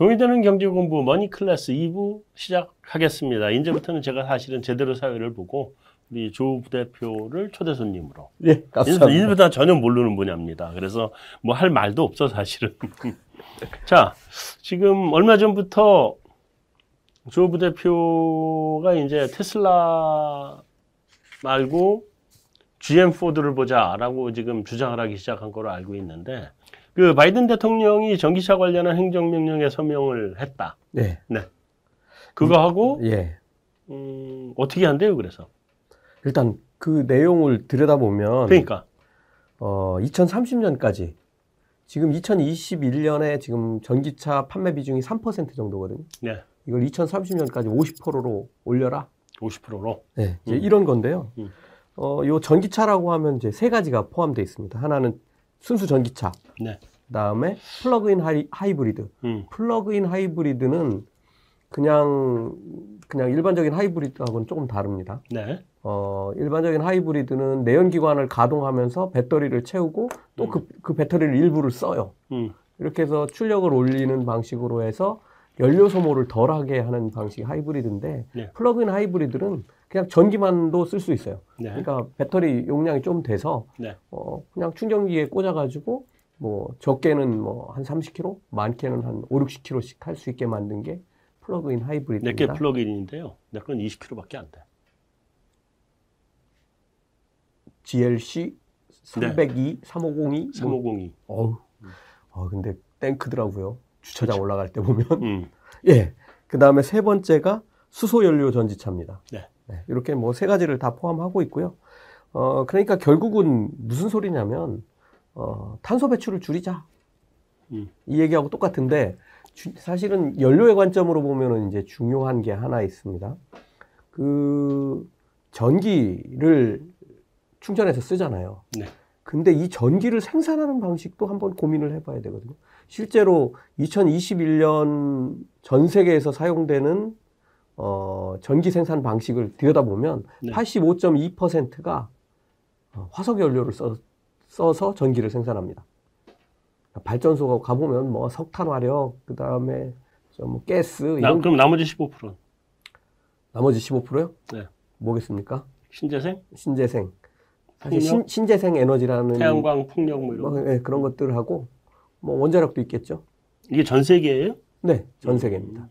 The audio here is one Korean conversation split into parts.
돈이 되는 경제 공부 머니 클래스 2부 시작하겠습니다. 이제부터는 제가 사실은 제대로 사회를 보고 우리 조 부대표를 초대 손님으로. 예, 감사합니다. 이제부터 전혀 모르는 분야입니다. 그래서 뭐 할 말도 없어 사실은. 자, 지금 얼마 전부터 조 부대표가 이제 테슬라 말고 GM 포드를 보자라고 지금 주장을 하기 시작한 거로 알고 있는데 그 바이든 대통령이 전기차 관련한 행정명령에 서명을 했다. 네. 네. 그거 하고 예. 음, 어떻게 한대요? 그래서 일단 그 내용을 들여다보면 그러니까 어, 2030년까지 지금 2021년에 지금 전기차 판매 비중이 3% 정도거든요. 네, 이걸 2030년까지 50%로 올려라. 50%로 네, 이제 음. 이런 건데요. 음. 어, 요 전기차라고 하면 이제 세 가지가 포함되어 있습니다. 하나는 순수 전기차. 네. 그다음에 플러그인 하이, 하이 브리드. 음, 플러그인 하이브리드는 그냥 그냥 일반적인 하이브리드하고는 조금 다릅니다. 네, 어, 일반적인 하이브리드는 내연기관을 가동하면서 배터리를 채우고 또그그 배터리를 일부를 써요. 음, 이렇게 해서 출력을 올리는 방식으로 해서 연료 소모를 덜하게 하는 방식이 하이브리드인데 네. 플러그인 하이브리드는 그냥 전기만도 쓸 수 있어요. 네, 그러니까 배터리 용량이 좀 돼서 네. 어, 그냥 충전기에 꽂아가지고 뭐 적게는 뭐 한 30km, 많게는 한 5, 60km씩 탈 수 있게 만든 게 플러그인 내게 하이브리드입니다. 플러그인인데요. 내 건 20kg밖에 안 돼. GLC 302, 3502, 3502. 어우, 어, 근데 땡크더라고요. 주차장 올라갈 때 보면. 음, 예. 그 다음에 세 번째가 수소 연료 전지차입니다. 네. 이렇게 뭐 세 가지를 다 포함하고 있고요. 어, 그러니까 결국은 무슨 소리냐면, 어, 탄소 배출을 줄이자. 음. 이 얘기하고 똑같은데, 주- 사실은 연료의 관점으로 보면은 이제 중요한 게 하나 있습니다. 그, 전기를 충전해서 쓰잖아요. 네. 근데 이 전기를 생산하는 방식도 한번 고민을 해봐야 되거든요. 실제로 2021년 전 세계에서 사용되는 어, 전기 생산 방식을 들여다보면 네. 85.2%가 어, 화석 연료를 써, 써서 전기를 생산합니다. 발전소가 가보면 뭐 석탄 화력, 그 다음에 뭐 가스 나, 이런 그럼 나머지 15%는 나머지 15%요? 네. 뭐겠습니까? 신재생, 신재생. 사실 풍력? 신, 신재생 에너지라는 태양광, 풍력 뭐 이런 거. 뭐, 예, 그런 것들하고 뭐 원자력도 있겠죠. 이게 전 세계예요? 네, 전 세계입니다.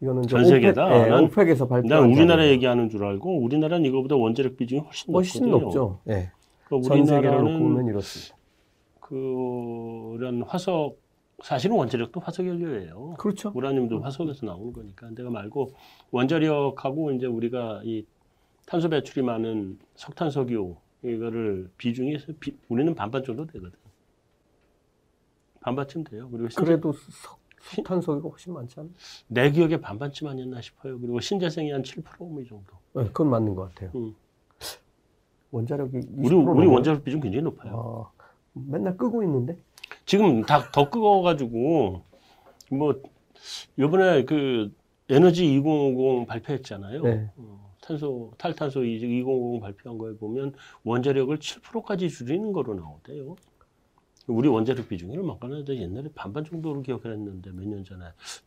이거는 전 세계다? OPEC, 예, 난- OPEC에서 발표한 난 우리나라. 얘기하는 줄 알고 우리나라는 이거보다 원자력 비중이 훨씬, 훨씬. 높죠. 예. 그러니까 전 세계를 놓고 보면 이렇습니다. 그런 화석 사실은 원자력도 화석 연료예요. 그렇죠. 우라늄도 화석에서 나오는 거니까. 내가 말고 원자력하고 이제 우리가 이 탄소 배출이 많은 석탄 석유 이거를 비중이 비- 우리는 반반 정도 되거든. 반반쯤 돼요. 그리고 그래도 석, 석탄 석유가 훨씬 많지 않나요? 내 기억에 반반쯤 아니었나 싶어요. 그리고 신재생이 한 7%뭐 이 정도. 네, 그건 맞는 것 같아요. 음. 원자력이 20% 우리 우리 넘어요? 원자력 비중 굉장히 높아요. 어, 맨날 끄고 있는데. 지금 다 더 끄어가지고 뭐 이번에 그 에너지 2050 발표했잖아요. 네. 어, 탄소 탈탄소 2050 발표한 거에 보면 원자력을 7%까지 줄이는 거로 나오대요. 우리 원자력 비중이 얼마나 돼? 옛날에 반반 정도로 기억을 했는데 몇 년 전에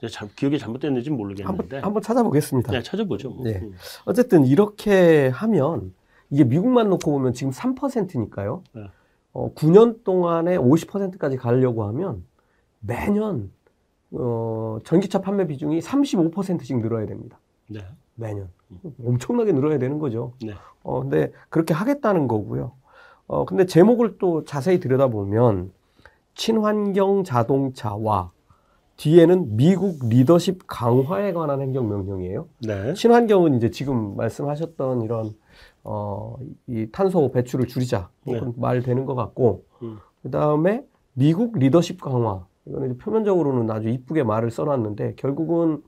잘, 기억이 잘못됐는지 한번 모르겠는데 한번 찾아보겠습니다. 네, 찾아보죠. 뭐. 네. 음. 어쨌든 이렇게 하면 이게 미국만 놓고 보면 지금 3%니까요. 네. 어, 9년 동안에 50%까지 가려고 하면 매년 어, 전기차 판매 비중이 35%씩 늘어야 됩니다. 네. 매년 엄청나게 늘어야 되는 거죠. 네. 어, 근데 그렇게 하겠다는 거고요. 어, 근데 제목을 또 자세히 들여다보면 친환경 자동차와 뒤에는 미국 리더십 강화에 관한 행정 명령이에요. 네. 친환경은 이제 지금 말씀하셨던 이런 어, 이 탄소 배출을 줄이자 네. 말 되는 것 같고 음. 그 다음에 미국 리더십 강화 이거는 이제 표면적으로는 아주 이쁘게 말을 써놨는데 결국은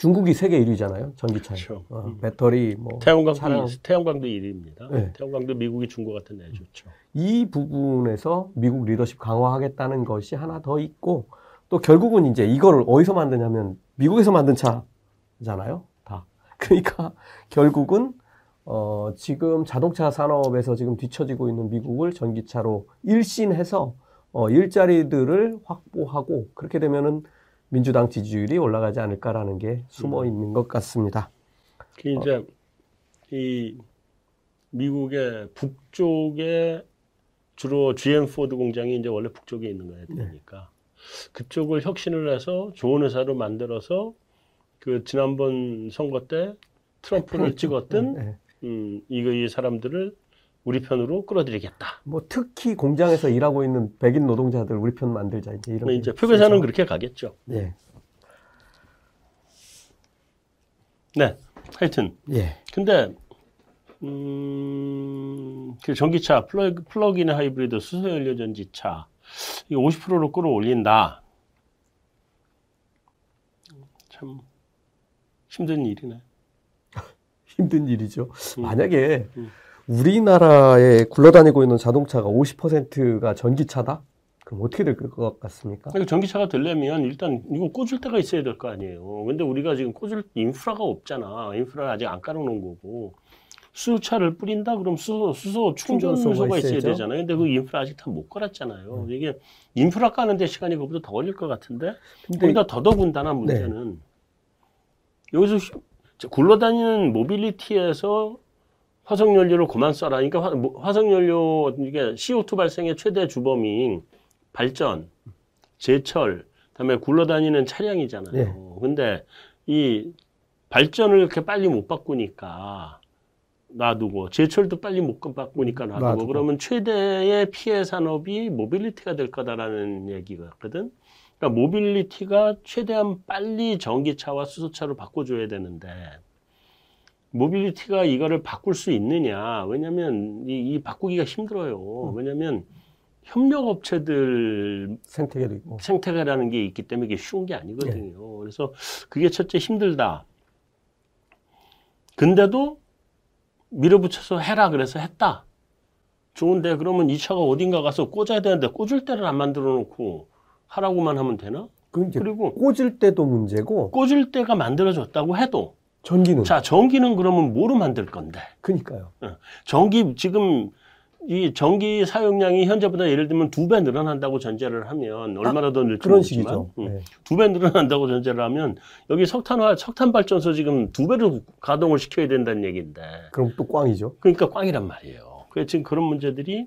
중국이 세계 1위잖아요 전기차에 그렇죠. 어, 음. 배터리 뭐 태양광도 차량. 태양광도 1위입니다. 네. 태양광도 미국이 중국한테 내줬죠. 이 부분에서 미국 리더십 강화하겠다는 것이 하나 더 있고 또 결국은 이제 이거를 어디서 만드냐면 미국에서 만든 차잖아요. 다. 그러니까 결국은 어 지금 자동차 산업에서 지금 뒤처지고 있는 미국을 전기차로 일신해서 어, 일자리들을 확보하고 그렇게 되면은 민주당 지지율이 올라가지 않을까라는 게 숨어 있는 것 같습니다. 그 이제 이 미국의 북쪽에 주로 GM 포드 공장이 이제 원래 북쪽에 있는 거야 되니까 그쪽을 혁신을 해서 좋은 회사로 만들어서 그 지난번 선거 때 트럼프를 찍었던 네. 음, 이거 이 사람들을 우리 편으로 끌어들이겠다. 뭐 특히 공장에서 일하고 있는 백인 노동자들 우리 편 만들자 이제 이런 뭐 이제 있어서. 그렇게 가겠죠. 예. 네. 하여튼 예. 근데 음, 그 전기차 플러그, 플러그인 하이브리드 수소 연료 전지차 이거 50%로 끌어올린다. 참 힘든 일이네. 힘든 일이죠. 음. 만약에 음. 우리나라에 굴러다니고 있는 자동차가 50%가 전기차다? 그럼 어떻게 될 것 같습니까? 그러니까 전기차가 되려면 일단 이거 꽂을 데가 있어야 될 거 아니에요. 근데 우리가 지금 꽂을 인프라가 없잖아. 인프라를 아직 안 깔아놓은 거고. 수소차를 뿌린다? 그럼 수소, 수소 충전소가 있어야. 되잖아요. 근데 그 인프라 아직 다 못 깔았잖아요. 이게 인프라 까는데 시간이 그보다 더 걸릴 것 같은데? 근데 거기다 더더군다나 문제는 여기서 휘- 자, 굴러다니는 모빌리티에서 화석연료를 그만 써라. 그러니까 화, 뭐, 화석연료 이게 CO2 발생의 최대 주범인 발전, 제철, 그다음에 굴러다니는 차량이잖아요. 네. 근데 이 발전을 이렇게 빨리 못 바꾸니까 놔두고 제철도 빨리 못 바꾸니까 놔두고, 놔두고. 그러면 최대의 피해 산업이 모빌리티가 될 거다라는 얘기거든. 그러니까 모빌리티가 최대한 빨리 전기차와 수소차로 바꿔줘야 되는데 모빌리티가 이거를 바꿀 수 있느냐? 왜냐하면 이, 이 바꾸기가 힘들어요. 왜냐하면 협력 업체들 생태계도 있고. 생태계라는 게 있기 때문에 이게 쉬운 게 아니거든요. 그래서 그게 첫째 힘들다. 근데도 밀어붙여서 해라 그래서 했다. 좋은데 그러면 이 차가 어딘가 가서 꽂아야 되는데 꽂을 때를 안 만들어 놓고 하라고만 하면 되나? 그리고 꽂을 때도 문제고 꽂을 때가 만들어졌다고 해도 전기는 자 전기는 그러면 뭐로 만들 건데? 그니까요. 전기 지금 이 전기 사용량이 현재보다 예를 들면 두 배 늘어난다고 전제를 하면 얼마나 더 늘지 그런 모르지만 식이죠. 음, 네. 두배 늘어난다고 전제를 하면 여기 석탄화 석탄 발전소 지금 두 배로 가동을 시켜야 된다는 얘기인데 그럼 또 꽝이죠. 그러니까 꽝이란 말이에요. 그래서 지금 그런 문제들이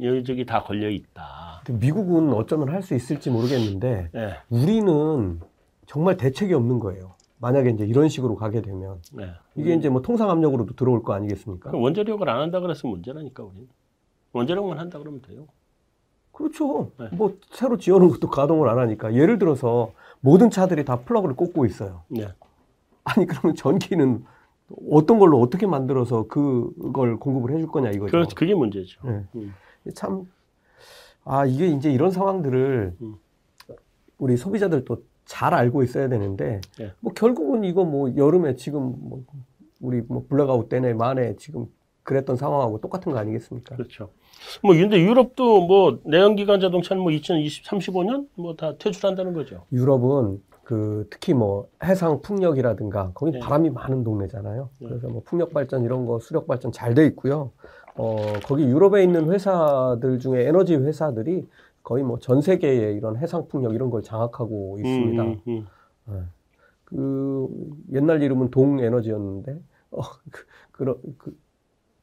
여기저기 다 걸려 있다. 미국은 어쩌면 할 수 있을지 모르겠는데 네, 우리는 정말 대책이 없는 거예요. 만약에 이제 이런 식으로 가게 되면 네. 이게 이제 뭐 통상 압력으로도 들어올 거 아니겠습니까? 그 원자력을 안 한다 그래서 문제라니까 우리는 원자력만 한다 그러면 돼요. 그렇죠. 네. 뭐 새로 지어놓은 것도 가동을 안 하니까 예를 들어서 모든 차들이 다 플러그를 꽂고 있어요. 네. 아니 그러면 전기는 어떤 걸로 어떻게 만들어서 그걸 공급을 해줄 거냐 이거죠. 그 그게 문제죠. 네. 음. 참, 아, 이게 이제 이런 상황들을 음. 우리 소비자들도 잘 알고 있어야 되는데, 네. 뭐 결국은 이거 뭐 여름에 지금 뭐 우리 뭐 블랙아웃 때내 만에 지금 그랬던 상황하고 똑같은 거 아니겠습니까? 그렇죠. 뭐 근데 유럽도 뭐 내연기관 자동차는 뭐 2020, 35년 뭐 다 퇴출한다는 거죠. 유럽은 그 특히 뭐 해상 풍력이라든가 거기 네. 바람이 많은 동네잖아요. 네. 그래서 뭐 풍력 발전 이런 거 수력 발전 잘 돼 있고요. 어 거기 유럽에 있는 회사들 중에 에너지 회사들이 거의 뭐 전 세계의 이런 해상 풍력 이런 걸 장악하고 있습니다. 음, 음, 그 옛날 이름은 동에너지였는데 어, 그, 그런 그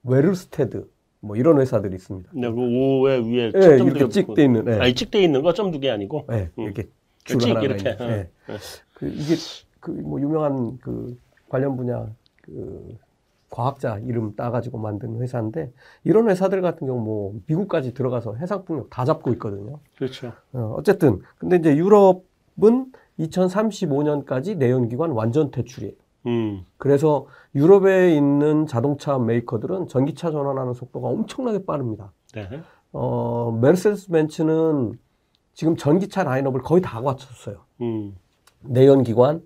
웨르스테드 뭐 이런 회사들이 있습니다. 음. 네, 그 오에 위에 예, 점점 이렇게 찍돼 있는, 예. 아니 찍돼 있는 거 점두 개 아니고 예, 음. 이렇게 그줄찍 하나가 이렇게. 예. 예. 그 이게 그 뭐 유명한 그 관련 분야 그 과학자 이름 따가지고 만든 회사인데 이런 회사들 같은 경우 뭐 미국까지 들어가서 해상 풍력 다 잡고 있거든요. 그렇죠. 어, 어쨌든 근데 이제 유럽은 2035년까지 내연기관 완전 퇴출이에요. 음, 그래서 유럽에 있는 자동차 메이커들은 전기차 전환하는 속도가 엄청나게 빠릅니다. 네. 어, 메르세데스 벤츠는 지금 전기차 라인업을 거의 다 갖췄어요. 음, 내연기관,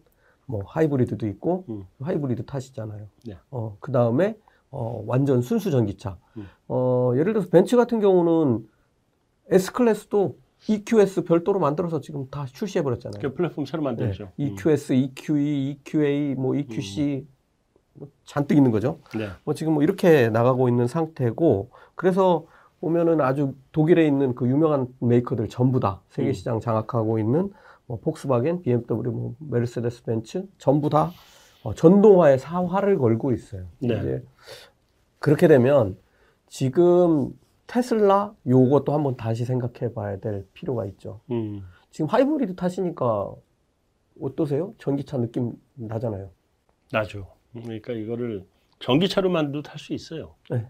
뭐 하이브리드도 있고 음. 하이브리드 타시잖아요. 네. 어, 그 다음에 어, 완전 순수 전기차. 음. 어, 예를 들어서 벤츠 같은 경우는 S 클래스도 EQS 별도로 만들어서 지금 다 출시해 버렸잖아요. 그 플랫폼 새로 만들죠. 네. EQS, EQE, EQA, 뭐 EQC 뭐 잔뜩 있는 거죠. 음. 네. 뭐 지금 뭐 이렇게 나가고 있는 상태고 그래서 보면은 아주 독일에 있는 그 유명한 메이커들 전부 다 세계 음. 시장 장악하고 있는 뭐 폭스바겐, BMW, 뭐 메르세데스 벤츠 전부 다 어, 전동화에 사활을 걸고 있어요. 네. 이제 그렇게 되면 지금 테슬라 요것도 한번 다시 생각해 봐야 될 필요가 있죠. 음. 지금 하이브리드 타시니까 어떠세요? 전기차 느낌 나잖아요. 나죠. 그러니까 이거를 전기차로만도 탈 수 있어요. 네.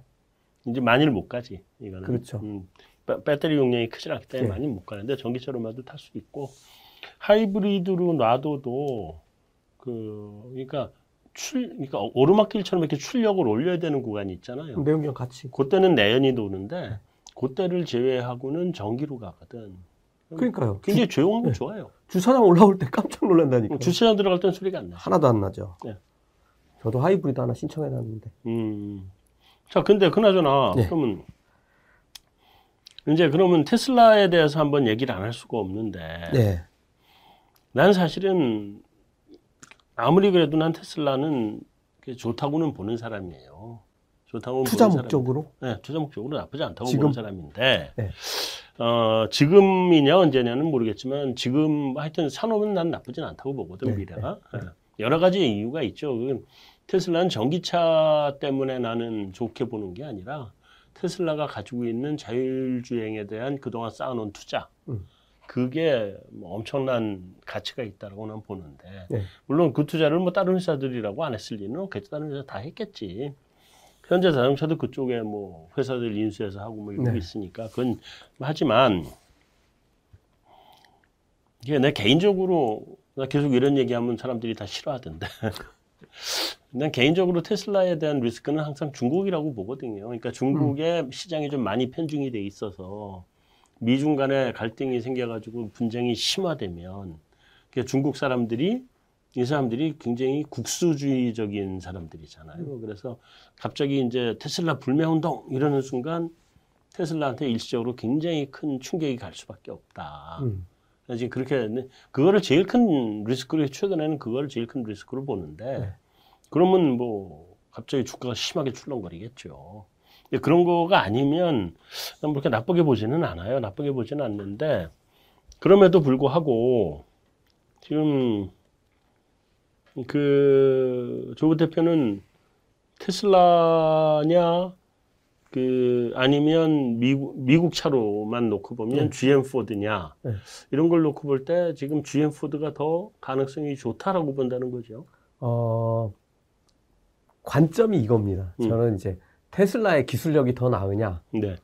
이제 많이를 못 가지 이거는. 그렇죠. 음, 배- 배터리 용량이 크지 않기 때문에 네. 많이 못 가는데 전기차로만도 탈 수 있고 하이브리드로 놔둬도 그 그러니까 출 그러니까 오르막길처럼 이렇게 출력을 올려야 되는 구간이 있잖아요. 내연기관 같이. 그때는 내연이 도는데 그때를 제외하고는 전기로 가거든. 그러니까요. 굉장히 조용하고 네. 좋아요. 주차장 올라올 때 깜짝 놀란다니까. 주차장 들어갈 땐 소리가 안 나. 하나도 안 나죠. 네. 저도 하이브리드 하나 신청해 놨는데. 음. 자, 근데 그나저나 네. 그러면 이제 그러면 테슬라에 대해서 한번 얘기를 안 할 수가 없는데 네. 난 사실은 아무리 그래도 난 테슬라는 좋다고는 보는 사람이에요. 좋다고 투자 보는 목적으로. 사람, 네, 투자 목적으로 나쁘지 않다고 지금? 보는 사람인데 네. 어, 지금이냐 언제냐는 모르겠지만 지금 하여튼 산업은 난 나쁘진 않다고 보거든 네, 미래가 예. 여러 가지 이유가 있죠. 그 테슬라는 전기차 때문에 나는 좋게 보는 게 아니라 테슬라가 가지고 있는 자율주행에 대한 그동안 쌓아놓은 투자 음. 그게 뭐 엄청난 가치가 있다고 난 보는데 네. 물론 그 투자를 뭐 다른 회사들이라고 안 했을 리는 없겠지 다른 회사 다 했겠지 현재 자동차도 그쪽에 뭐 회사들 인수해서 하고 뭐 이러고 네. 있으니까 그건 하지만 이게 내 개인적으로 나 계속 이런 얘기하면 사람들이 다 싫어하던데 난 개인적으로 테슬라에 대한 리스크는 항상 중국이라고 보거든요. 그러니까 중국의 시장이 좀 많이 편중이 돼 있어서 미중 간에 갈등이 생겨가지고 분쟁이 심화되면 그게 중국 사람들이 이 사람들이 굉장히 국수주의적인 사람들이잖아요. 그래서 갑자기 이제 테슬라 불매 운동 이러는 순간 테슬라한테 일시적으로 굉장히 큰 충격이 갈 수밖에 없다. 음. 지금 그렇게 했는데 그거를 제일 큰 리스크로 최근에는 그걸 제일 큰 리스크로 보는데 네. 그러면 뭐 갑자기 주가가 심하게 출렁거리겠죠. 근데 그런 거가 아니면 난 그렇게 나쁘게 보지는 않아요. 나쁘게 보지는 않는데 그럼에도 불구하고 지금 그 조부 대표는 테슬라냐 그 아니면 미국 미국 차로만 놓고 보면 네. GM 포드냐 네. 이런 걸 놓고 볼 때 지금 GM 포드가 더 가능성이 좋다라고 본다는 거죠. 어, 관점이 이겁니다. 음. 저는 이제 테슬라의 기술력이 더 나으냐, 네.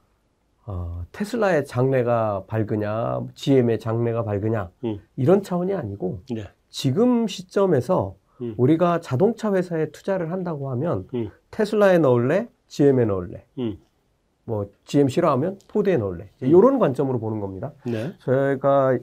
어, 테슬라의 장래가 밝으냐, GM의 장래가 밝으냐, 음. 이런 차원이 아니고 네. 지금 시점에서 음. 우리가 자동차 회사에 투자를 한다고 하면 음. 테슬라에 넣을래, GM에 넣을래, 음. 뭐 GM 싫어하면 포드에 넣을래, 이런 관점으로 보는 겁니다. 네. 제가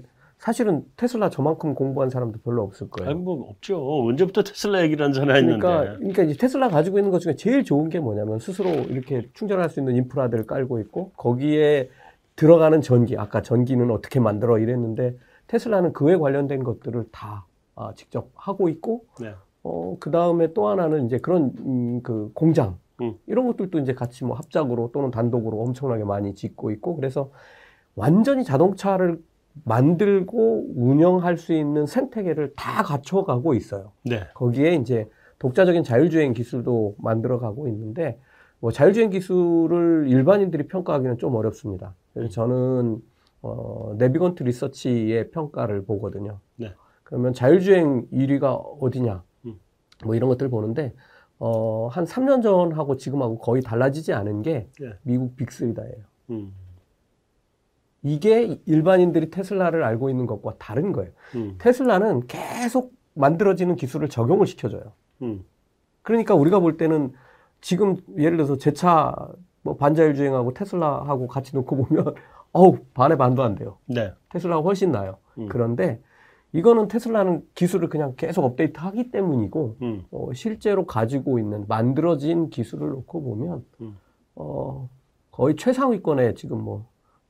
사실은 테슬라 저만큼 공부한 사람도 별로 없을 거예요. 아니 뭐 없죠. 언제부터 테슬라 얘기를 한 사람 했는데. 그러니까, 그러니까 이제 테슬라 가지고 있는 것 중에 제일 좋은 게 뭐냐면 스스로 이렇게 충전할 수 있는 인프라들을 깔고 있고 거기에 들어가는 전기, 아까 전기는 어떻게 만들어 이랬는데 테슬라는 그에 관련된 것들을 다 아, 직접 하고 있고 네. 어, 그 다음에 또 하나는 이제 그런 음, 그 공장 음. 이런 것들도 이제 같이 뭐 합작으로 또는 단독으로 엄청나게 많이 짓고 있고 그래서 완전히 자동차를 만들고 운영할 수 있는 생태계를 다 갖춰가고 있어요. 네. 거기에 이제 독자적인 자율주행 기술도 만들어가고 있는데 뭐 자율주행 기술을 일반인들이 평가하기는 좀 어렵습니다. 그래서 저는 어, 네비건트 리서치의 평가를 보거든요. 네. 그러면 자율주행 1위가 어디냐? 음. 뭐 이런 것들을 보는데 어, 한 3년 전하고 지금하고 거의 달라지지 않은 게 네. 미국 빅3다예요. 음. 이게 일반인들이 테슬라를 알고 있는 것과 다른 거예요. 음. 테슬라는 계속 만들어지는 기술을 적용을 시켜줘요. 음. 그러니까 우리가 볼 때는 지금 예를 들어서 제 차 뭐 반자율 주행하고 테슬라하고 같이 놓고 보면 어우 반의 반도 안 돼요. 네. 테슬라가 훨씬 나요. 음. 그런데 이거는 테슬라는 기술을 그냥 계속 업데이트하기 때문이고 음. 어, 실제로 가지고 있는 만들어진 기술을 놓고 보면 음. 어, 거의 최상위권에 지금 뭐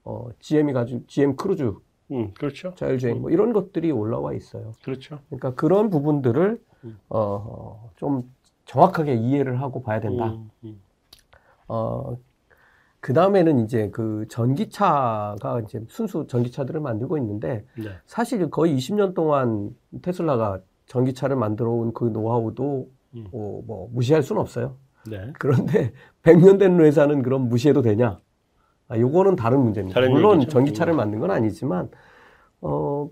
어, GM이 가지고 GM 크루즈 음. 그렇죠. 자율주행 뭐 이런 것들이 올라와 있어요. 그렇죠. 그러니까 그런 부분들을 음. 어, 좀 정확하게 이해를 하고 봐야 된다. 음. 음. 어, 그 다음에는 이제 그 전기차가 이제 순수 전기차들을 만들고 있는데 네. 사실 거의 20년 동안 테슬라가 전기차를 만들어 온 그 노하우도 음. 어, 뭐 무시할 수는 없어요. 네. 그런데 100년 된 회사는 그럼 무시해도 되냐? 아, 요거는 다른 문제입니다. 다른 물론 얘기죠. 전기차를 음. 만든 건 아니지만 어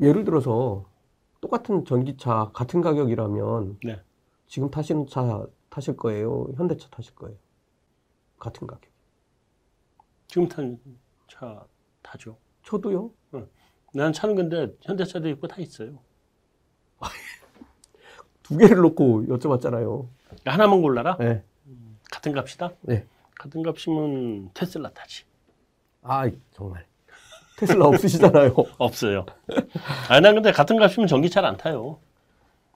예를 들어서 똑같은 전기차 같은 가격이라면 네. 지금 타시는 차 타실 거예요? 현대차 타실 거예요? 같은 가격. 지금 탄 차 타죠. 저도요. 난 차는 근데 현대차도 있고 다 있어요. 두 개를 놓고 여쭤봤잖아요. 하나만 골라라. 네. 같은 값이다. 네. 같은 값이면 테슬라 타지. 아 정말 테슬라 없으시잖아요. 없어요. 아, 난 근데 같은 값이면 전기차를 안 타요.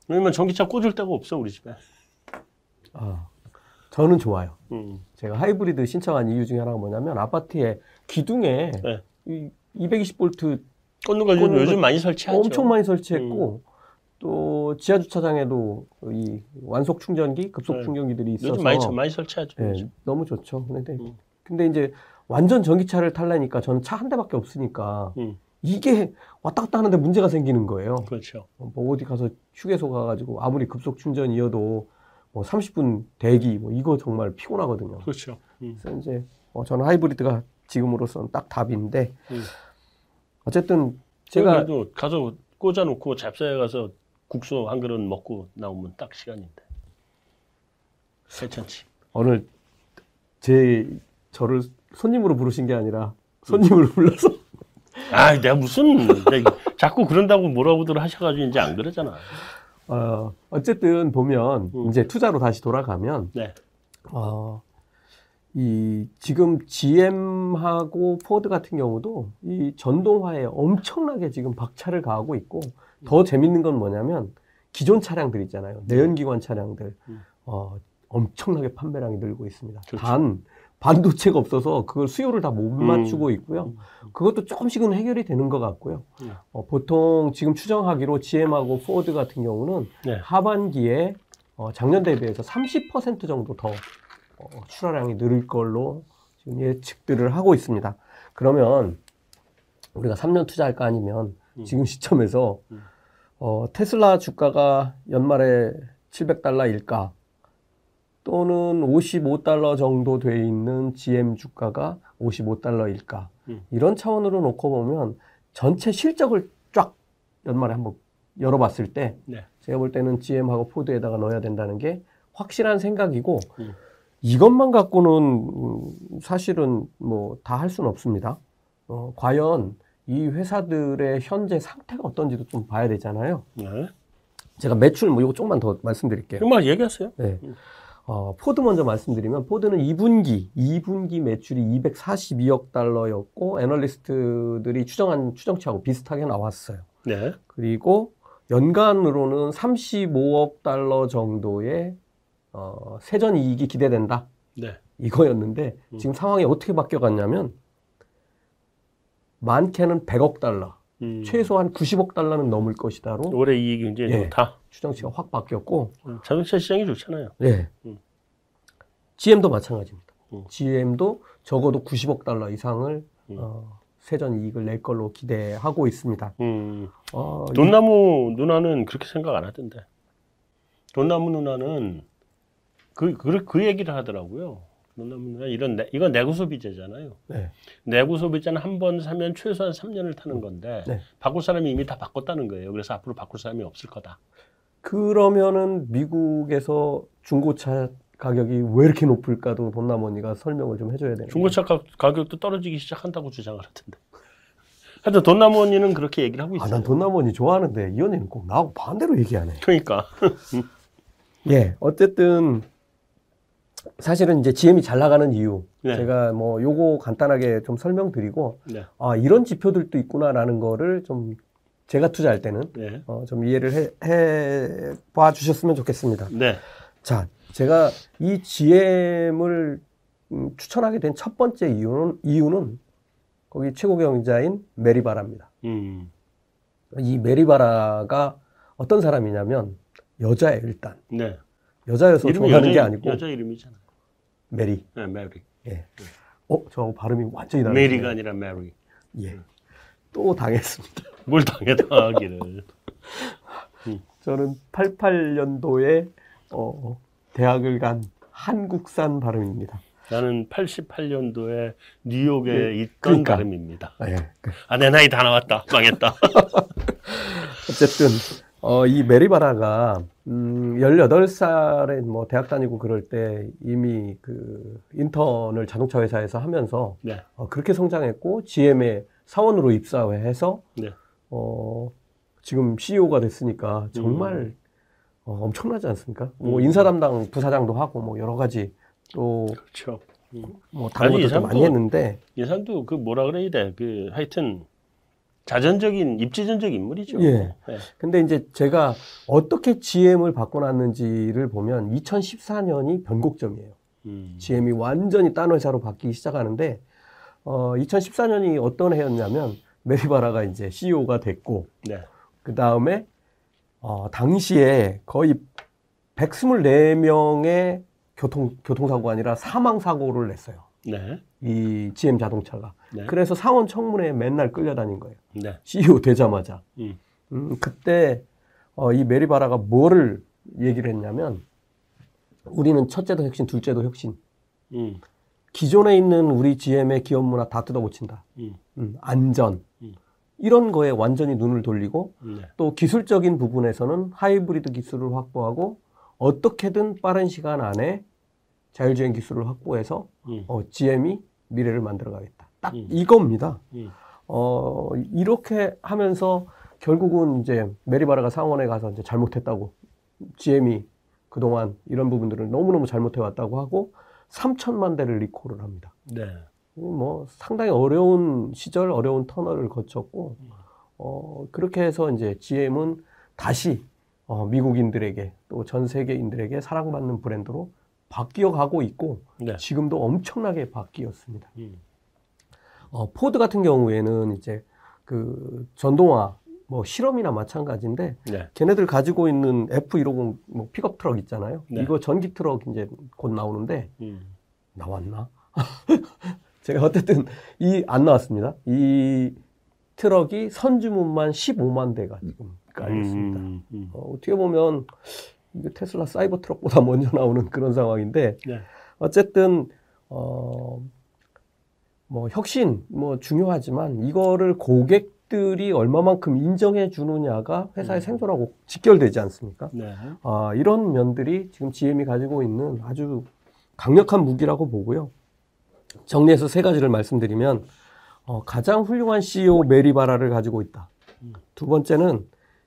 왜냐면 전기차 꽂을 데가 없어 우리 집에. 아 저는 좋아요. 음. 제가 하이브리드 신청한 이유 중에 하나가 뭐냐면 아파트에 기둥에 네. 이 220볼트 꽂는 거 요즘, 많이 설치하죠. 음. 엄청 많이 설치했고 또 지하 주차장에도 이 완속 충전기, 급속 네. 충전기들이 있어서 요즘 많이 많이 설치하죠. 예, 요즘. 너무 좋죠. 근데 음. 근데 이제 완전 전기차를 탈라니까 저는 차 한 대밖에 없으니까 음. 이게 왔다 갔다 하는데 문제가 생기는 거예요. 그렇죠. 뭐 어디 가서 휴게소 가가지고 아무리 급속 충전이어도 뭐 30분 대기 뭐 이거 정말 피곤하거든요. 그렇죠. 음. 그래서 이제 어, 저는 하이브리드가 지금으로서는 딱 답인데 음. 어쨌든 제가 그래도 가서 꽂아놓고 잡사에 가서 국수 한 그릇 먹고 나오면 딱 시간인데. 괜찮지. 오늘 제 저를 손님으로 부르신 게 아니라 손님을 불러서 아, 내가 무슨 내가 자꾸 그런다고 뭐라고들 하셔가지고 이제 안 그러잖아. 어, 어쨌든 보면 음. 이제 투자로 다시 돌아가면 네. 어, 이 지금 GM하고 포드 같은 경우도 이 전동화에 엄청나게 지금 박차를 가하고 있고 더 재밌는 건 뭐냐면 기존 차량들 있잖아요. 내연기관 차량들 음. 어, 엄청나게 판매량이 늘고 있습니다. 그렇죠. 단 반도체가 없어서 그걸 수요를 다못 음. 맞추고 있고요. 그것도 조금씩은 해결이 되는 것 같고요. 음. 어, 보통 지금 추정하기로 GM하고 포드 같은 경우는 네. 하반기에 어, 작년 대비해서 30% 정도 더 어, 출하량이 늘을 걸로 지금 예측들을 하고 있습니다. 그러면 우리가 3년 투자할 거 아니면 음. 지금 시점에서 음. 어, 테슬라 주가가 연말에 700달러일까 또는 55달러 정도 돼 있는 GM 주가가 55달러일까 음. 이런 차원으로 놓고 보면 전체 실적을 쫙 연말에 한번 열어봤을 때 네. 제가 볼 때는 GM하고 포드에다가 넣어야 된다는 게 확실한 생각이고 음. 이것만 갖고는 음, 사실은 뭐 다 할 수는 없습니다. 어, 과연 이 회사들의 현재 상태가 어떤지도 좀 봐야 되잖아요. 네. 제가 매출 뭐 이거 조금만 더 말씀드릴게요. 정말 얘기하세요. 네. 음. 어, 포드 먼저 말씀드리면 포드는 2분기 2분기 매출이 242억 달러였고 애널리스트들이 추정한 추정치하고 비슷하게 나왔어요. 네. 그리고 연간으로는 35억 달러 정도의 어, 세전 이익이 기대된다. 네. 이거였는데 음. 지금 상황이 어떻게 바뀌어갔냐면 많게는 100억 달러, 음. 최소한 90억 달러는 넘을 것이다로 올해 이익이 이제 예. 좋다. 추정치가 확 바뀌었고 음, 자동차 시장이 좋잖아요. 네. 음. GM도 마찬가지입니다. 음. GM도 적어도 90억 달러 이상을 음. 어, 세전 이익을 낼 걸로 기대하고 있습니다. 음. 어, 돈나무 누나는 그렇게 생각 안 하던데. 돈나무 누나는 그, 그, 그 얘기를 하더라고요. 누나 이런 내, 이건 내구 소비재잖아요. 네. 내구 소비자는 한 번 사면 최소한 3년을 타는 건데 네. 바꿀 사람이 이미 다 바꿨다는 거예요. 그래서 앞으로 바꿀 사람이 없을 거다. 그러면은 미국에서 중고차 가격이 왜 이렇게 높을까도 돈나머니가 설명을 좀 해줘야 되는 중고차 가, 가격도 떨어지기 시작한다고 주장을 하던데. 하여튼 돈나무 언니는 그렇게 얘기를 하고 있어요. 아 난 돈나머니 좋아하는데 이 언니는 꼭 나하고 반대로 얘기하네. 그러니까. 예, 어쨌든 사실은 이제 GM이 잘 나가는 이유 네. 제가 뭐 요거 간단하게 좀 설명드리고 네. 아 이런 지표들도 있구나라는 거를 좀 제가 투자할 때는 네. 어, 좀 이해를 해, 해 봐 주셨으면 좋겠습니다. 네. 자, 제가 이 GM을 음, 추천하게 된 첫 번째 이유는 이유는 거기 최고 경영자인 메리 바라입니다. 음. 이 메리 바라가 어떤 사람이냐면 여자예요 일단 네. 여자여서 좋아하는 게 여자, 아니고 여자 이름이잖아요. 메리. 네, 메리. 예. 어, 저 발음이 완전히 다르네. 메리가 아니라 메리. 예. 또 당했습니다. 뭘 당해당하기를. 저는 88년도에 어, 대학을 간 한국산 발음입니다. 나는 88년도에 뉴욕에 예, 있던 그러니까. 발음입니다. 예. 아, 내 나이 다 나왔다. 망했다. 어쨌든 어, 이 메리바라가 음, 18살에 뭐 대학 다니고 그럴 때 이미 그 인턴을 자동차 회사에서 하면서 네. 어, 그렇게 성장했고 GM의 사원으로 입사해서 네. 어, 지금 CEO가 됐으니까 정말 어, 엄청나지 않습니까? 뭐 음. 인사 담당 부사장도 하고 뭐 여러 가지 또 그렇죠. 뭐 다른 사람도- 많이 했는데 이 사람도 그 뭐라 그래야 돼. 그 하여튼 자전적인 입지전적 인물이죠. 예. 네. 근데 이제 제가 어떻게 GM을 바꿔놨는지를 보면 2014년이 변곡점이에요. 음. GM이 완전히 딴 회사로 바뀌기 시작하는데 어, 2014년이 어떤 해였냐면 메리바라가 이제 CEO가 됐고 네. 그 다음에 어, 당시에 거의 124명의 교통 교통사고가 아니라 사망 사고를 냈어요. 네. 이 GM 자동차가. 네. 그래서 상원 청문회에 맨날 끌려다닌 거예요. 네. CEO 되자마자. 음. 음, 그때 어, 이 메리바라가 뭐를 얘기를 했냐면 우리는 첫째도 혁신, 둘째도 혁신. 음. 기존에 있는 우리 GM의 기업 문화 다 뜯어고친다. 음. 음, 안전. 음. 이런 거에 완전히 눈을 돌리고 네. 또 기술적인 부분에서는 하이브리드 기술을 확보하고 어떻게든 빠른 시간 안에 자율주행 기술을 확보해서 음. 어, GM이 미래를 만들어 가겠다. 딱 음. 이겁니다. 음. 어, 이렇게 하면서 결국은 이제 메리바라가 상원에 가서 이제 잘못했다고 GM이 그동안 이런 부분들을 너무너무 잘못해 왔다고 하고 3천만 대를 리콜을 합니다. 네. 뭐 상당히 어려운 시절, 어려운 터널을 거쳤고 어, 그렇게 해서 이제 GM은 다시 어, 미국인들에게 또 전 세계인들에게 사랑받는 브랜드로 바뀌어 가고 있고 네. 지금도 엄청나게 바뀌었습니다. 음. 어, 포드 같은 경우에는 이제 그 전동화 뭐 실험이나 마찬가지인데 네. 걔네들 가지고 있는 F150 뭐 픽업 트럭 있잖아요. 네. 이거 전기 트럭 이제 곧 나오는데 음. 나왔나? 제가 어쨌든 이 안 나왔습니다. 이 트럭이 선주문만 15만 대가 지금 깔려 있습니다. 음. 음. 어, 어떻게 보면 테슬라 사이버 트럭보다 먼저 나오는 그런 상황인데 네. 어쨌든 어, 뭐 혁신 뭐 중요하지만 이거를 고객들이 얼마만큼 인정해 주느냐가 회사의 음. 생존하고 직결되지 않습니까? 네. 아, 이런 면들이 지금 GM이 가지고 있는 아주 강력한 무기라고 보고요. 정리해서 세 가지를 말씀드리면 어, 가장 훌륭한 CEO 메리바라를 가지고 있다. 음. 두 번째는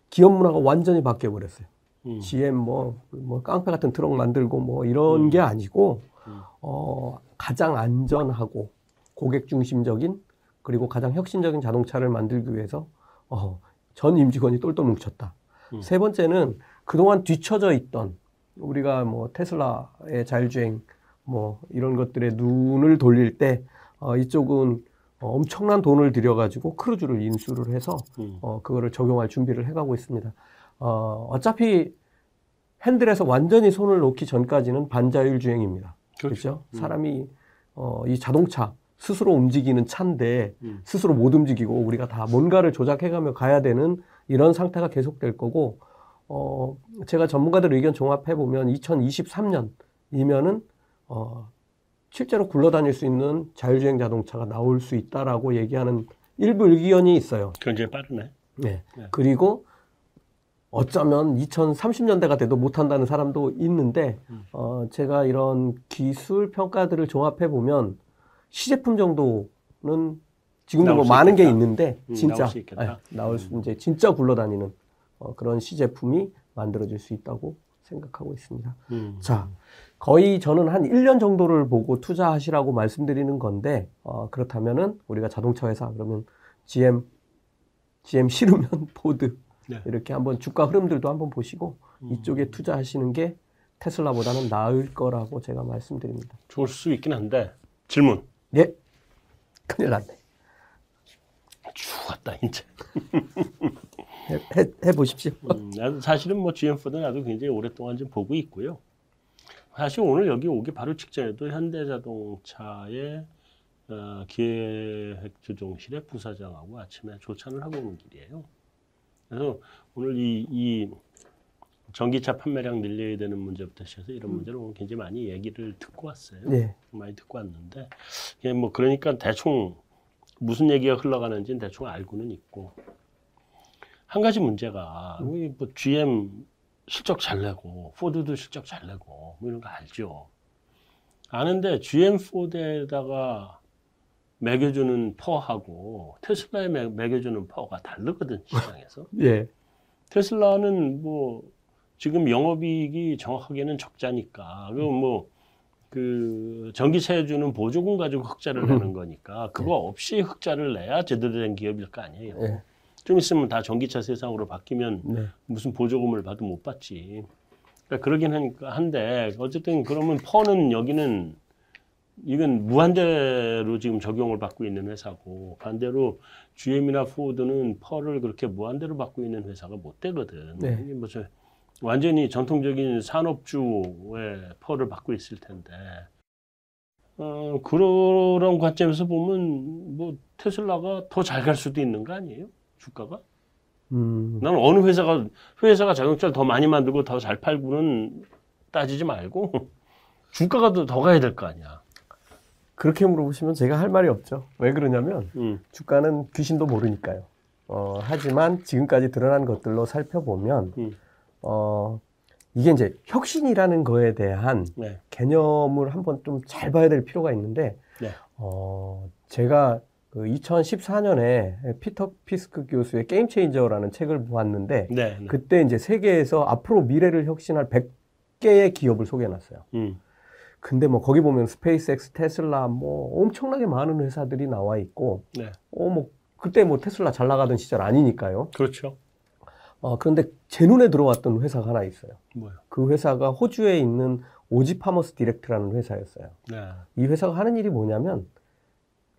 기업 문화가 완전히 바뀌어 버렸어요. 음. GM 뭐, 뭐 깡패 같은 트럭 만들고 뭐 이런 음. 게 아니고 음. 어, 가장 안전하고 고객 중심적인 그리고 가장 혁신적인 자동차를 만들기 위해서 어, 전 임직원이 똘똘 뭉쳤다. 음. 세 번째는 그동안 뒤처져 있던 우리가 뭐 테슬라의 자율주행 뭐 이런 것들에 눈을 돌릴 때 어, 이쪽은 어, 엄청난 돈을 들여가지고 크루즈를 인수를 해서 음. 어, 그거를 적용할 준비를 해가고 있습니다. 어, 어차피 핸들에서 완전히 손을 놓기 전까지는 반자율 주행입니다. 그렇죠? 음. 사람이 어, 이 자동차 스스로 움직이는 차인데 음. 스스로 못 움직이고 우리가 다 뭔가를 조작해가며 가야 되는 이런 상태가 계속될 거고 어, 제가 전문가들 의견 종합해 보면 2023년이면은 어, 실제로 굴러다닐 수 있는 자율주행 자동차가 나올 수 있다라고 얘기하는 일부 의견이 있어요. 굉장히 빠르네. 네. 네. 그리고 어쩌면 2030년대가 돼도 못한다는 사람도 있는데, 음. 어, 제가 이런 기술 평가들을 종합해 보면 시제품 정도는 지금도 나올 뭐수 많은 게 있겠다. 있는데, 음, 진짜 나올 수 있겠다. 예, 나올 수, 이제 진짜 굴러다니는 어, 그런 시제품이 만들어질 수 있다고 생각하고 있습니다. 음. 자, 거의 저는 한 1년 정도를 보고 투자하시라고 말씀드리는 건데, 어, 그렇다면은 우리가 자동차 회사, 그러면 GM, GM 싫으면 포드, 네. 이렇게 한번 주가 흐름들도 한번 보시고, 음. 이쪽에 투자하시는 게 테슬라보다는 나을 거라고 제가 말씀드립니다. 좋을 수 있긴 한데 질문. 예. 큰일 났네. 죽었다 이제. 해, 해, 해보십시오. 음, 나도 사실은 뭐 GM 포드 나도 굉장히 오랫동안 좀 보고 있고요. 사실 오늘 여기 오기 바로 직전에도 현대자동차의 어, 기획조종실의 부사장하고 아침에 조찬을 하고 오는 길이에요. 그래서 오늘 이, 이 전기차 판매량 늘려야 되는 문제부터 시작해서 이런 문제를 오늘 굉장히 많이 얘기를 듣고 왔어요. 네. 많이 듣고 왔는데 이게 뭐 그러니까 대충 무슨 얘기가 흘러가는지는 대충 알고는 있고 한 가지 문제가 우리 뭐 GM 실적 잘 내고 포드도 실적 잘 내고 뭐 이런 거 알죠. 아는데 GM 포드에다가 매겨주는 PER하고 테슬라에 매, 매겨주는 PER가 다르거든 시장에서. 예. 테슬라는 뭐 지금 영업이익이 정확하게는 적자니까 그거 뭐그 전기차에 주는 보조금 가지고 흑자를 내는 거니까 그거 없이 흑자를 내야 제대로 된 기업일 거 아니에요. 예. 좀 있으면 다 전기차 세상으로 바뀌면 네. 무슨 보조금을 받도 못 받지. 그러니까 그러긴 하니까 한데 어쨌든 그러면 퍼는 여기는 이건 무한대로 지금 적용을 받고 있는 회사고 반대로 GM이나 포드는 퍼를 그렇게 무한대로 받고 있는 회사가 못 되거든. 네. 뭐저 완전히 전통적인 산업주의 퍼를 받고 있을 텐데. 어, 그런 관점에서 보면 뭐 테슬라가 더 잘 갈 수도 있는 거 아니에요? 주가가? 음. 나는 어느 회사가 회사가 자동차를 더 많이 만들고 더 잘 팔고는 따지지 말고 주가가 더, 더 가야 될 거 아니야. 그렇게 물어보시면 제가 할 말이 없죠. 왜 그러냐면 음, 주가는 귀신도 모르니까요. 어, 하지만 지금까지 드러난 것들로 살펴보면 음. 어, 이게 이제 혁신이라는 거에 대한 네, 개념을 한번 좀 잘 봐야 될 필요가 있는데 네. 어, 제가 그 2014년에 피터 피스크 교수의 게임 체인저라는 책을 보았는데 네, 네. 그때 이제 세계에서 앞으로 미래를 혁신할 100개의 기업을 소개해 놨어요. 음, 근데 뭐 거기 보면 스페이스X, 테슬라 뭐 엄청나게 많은 회사들이 나와 있고 네, 어 뭐 그때 뭐 테슬라 잘 나가던 시절 아니니까요. 그렇죠. 어 그런데 제 눈에 들어왔던 회사가 하나 있어요. 뭐요? 그 회사가 호주에 있는 Aussie Farmers Direct라는 회사였어요. 네, 이 회사가 하는 일이 뭐냐면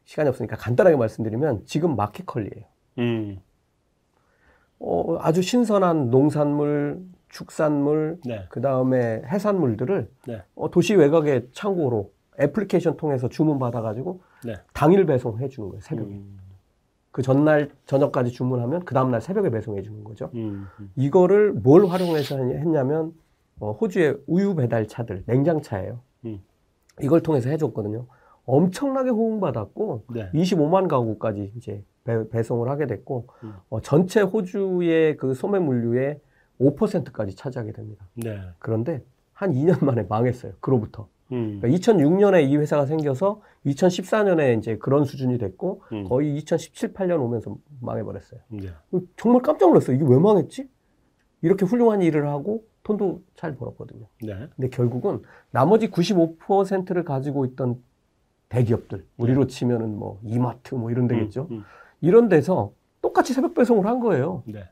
시간이 없으니까 간단하게 말씀드리면 지금 마켓컬리예요. 음, 어, 아주 신선한 농산물, 축산물, 네, 그 다음에 해산물들을 네. 어, 도시 외곽의 창고로 애플리케이션 통해서 주문 받아가지고 네. 당일 배송해 주는 거예요. 새벽에. 음, 그 전날 저녁까지 주문하면 그 다음날 새벽에 배송해 주는 거죠. 음, 음. 이거를 뭘 활용해서 했냐면 어, 호주의 우유 배달 차들 냉장차예요. 음. 이걸 통해서 해줬거든요. 엄청나게 호응받았고 네, 25만 가구까지 이제 배, 송을 하게 됐고 음. 어, 전체 호주의 그 소매 물류의 5%까지 차지하게 됩니다. 네, 그런데 한 2년 만에 망했어요. 그로부터. 음, 그러니까 2006년에 이 회사가 생겨서 2014년에 이제 그런 수준이 됐고 음. 거의 2017, 8년 오면서 망해버렸어요. 네, 정말 깜짝 놀랐어요. 이게 왜 망했지? 이렇게 훌륭한 일을 하고 돈도 잘 벌었거든요. 네, 근데 결국은 나머지 95%를 가지고 있던 대기업들, 우리로 치면은 뭐 이마트 뭐 이런 데겠죠. 음, 이런 데서 똑같이 새벽 배송을 한 거예요. 음. 네,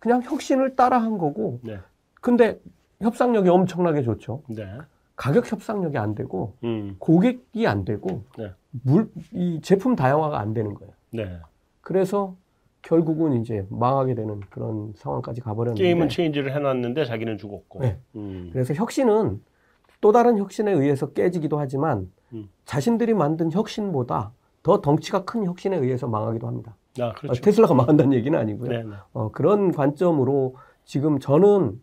그냥 혁신을 따라 한 거고. 네, 근데 협상력이 엄청나게 좋죠. 네, 가격 협상력이 안 되고 음, 고객이 안 되고 네. 물, 이 제품 다양화가 안 되는 거예요. 네. 그래서 결국은 이제 망하게 되는 그런 상황까지 가버렸는데 게임은 체인지를 해놨는데 자기는 죽었고. 네. 음, 그래서 혁신은 또 다른 혁신에 의해서 깨지기도 하지만 음. 자신들이 만든 혁신보다 더 덩치가 큰 혁신에 의해서 망하기도 합니다. 아, 어, 그렇죠. 테슬라가 망한다는 얘기는 아니고요. 네, 네. 어, 그런 관점으로 지금 저는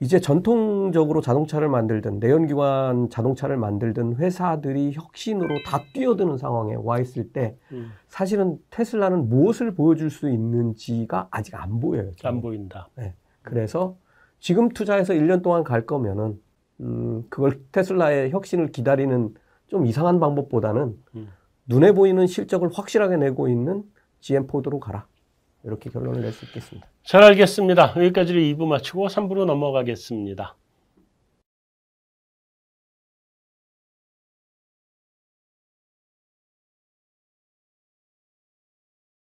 이제 전통적으로 자동차를 만들든 내연기관 자동차를 만들든 회사들이 혁신으로 다 뛰어드는 상황에 와 있을 때 음, 사실은 테슬라는 무엇을 보여줄 수 있는지가 아직 안 보여요. 저는. 안 보인다. 그래서 지금 투자해서 1년 동안 갈 거면은 음, 그걸 테슬라의 혁신을 기다리는 좀 이상한 방법보다는 음. 눈에 보이는 실적을 확실하게 내고 있는 GM 포드로 가라. 이렇게 결론을 낼 수 있겠습니다. 잘 알겠습니다. 여기까지를 2부 마치고 3부로 넘어가겠습니다.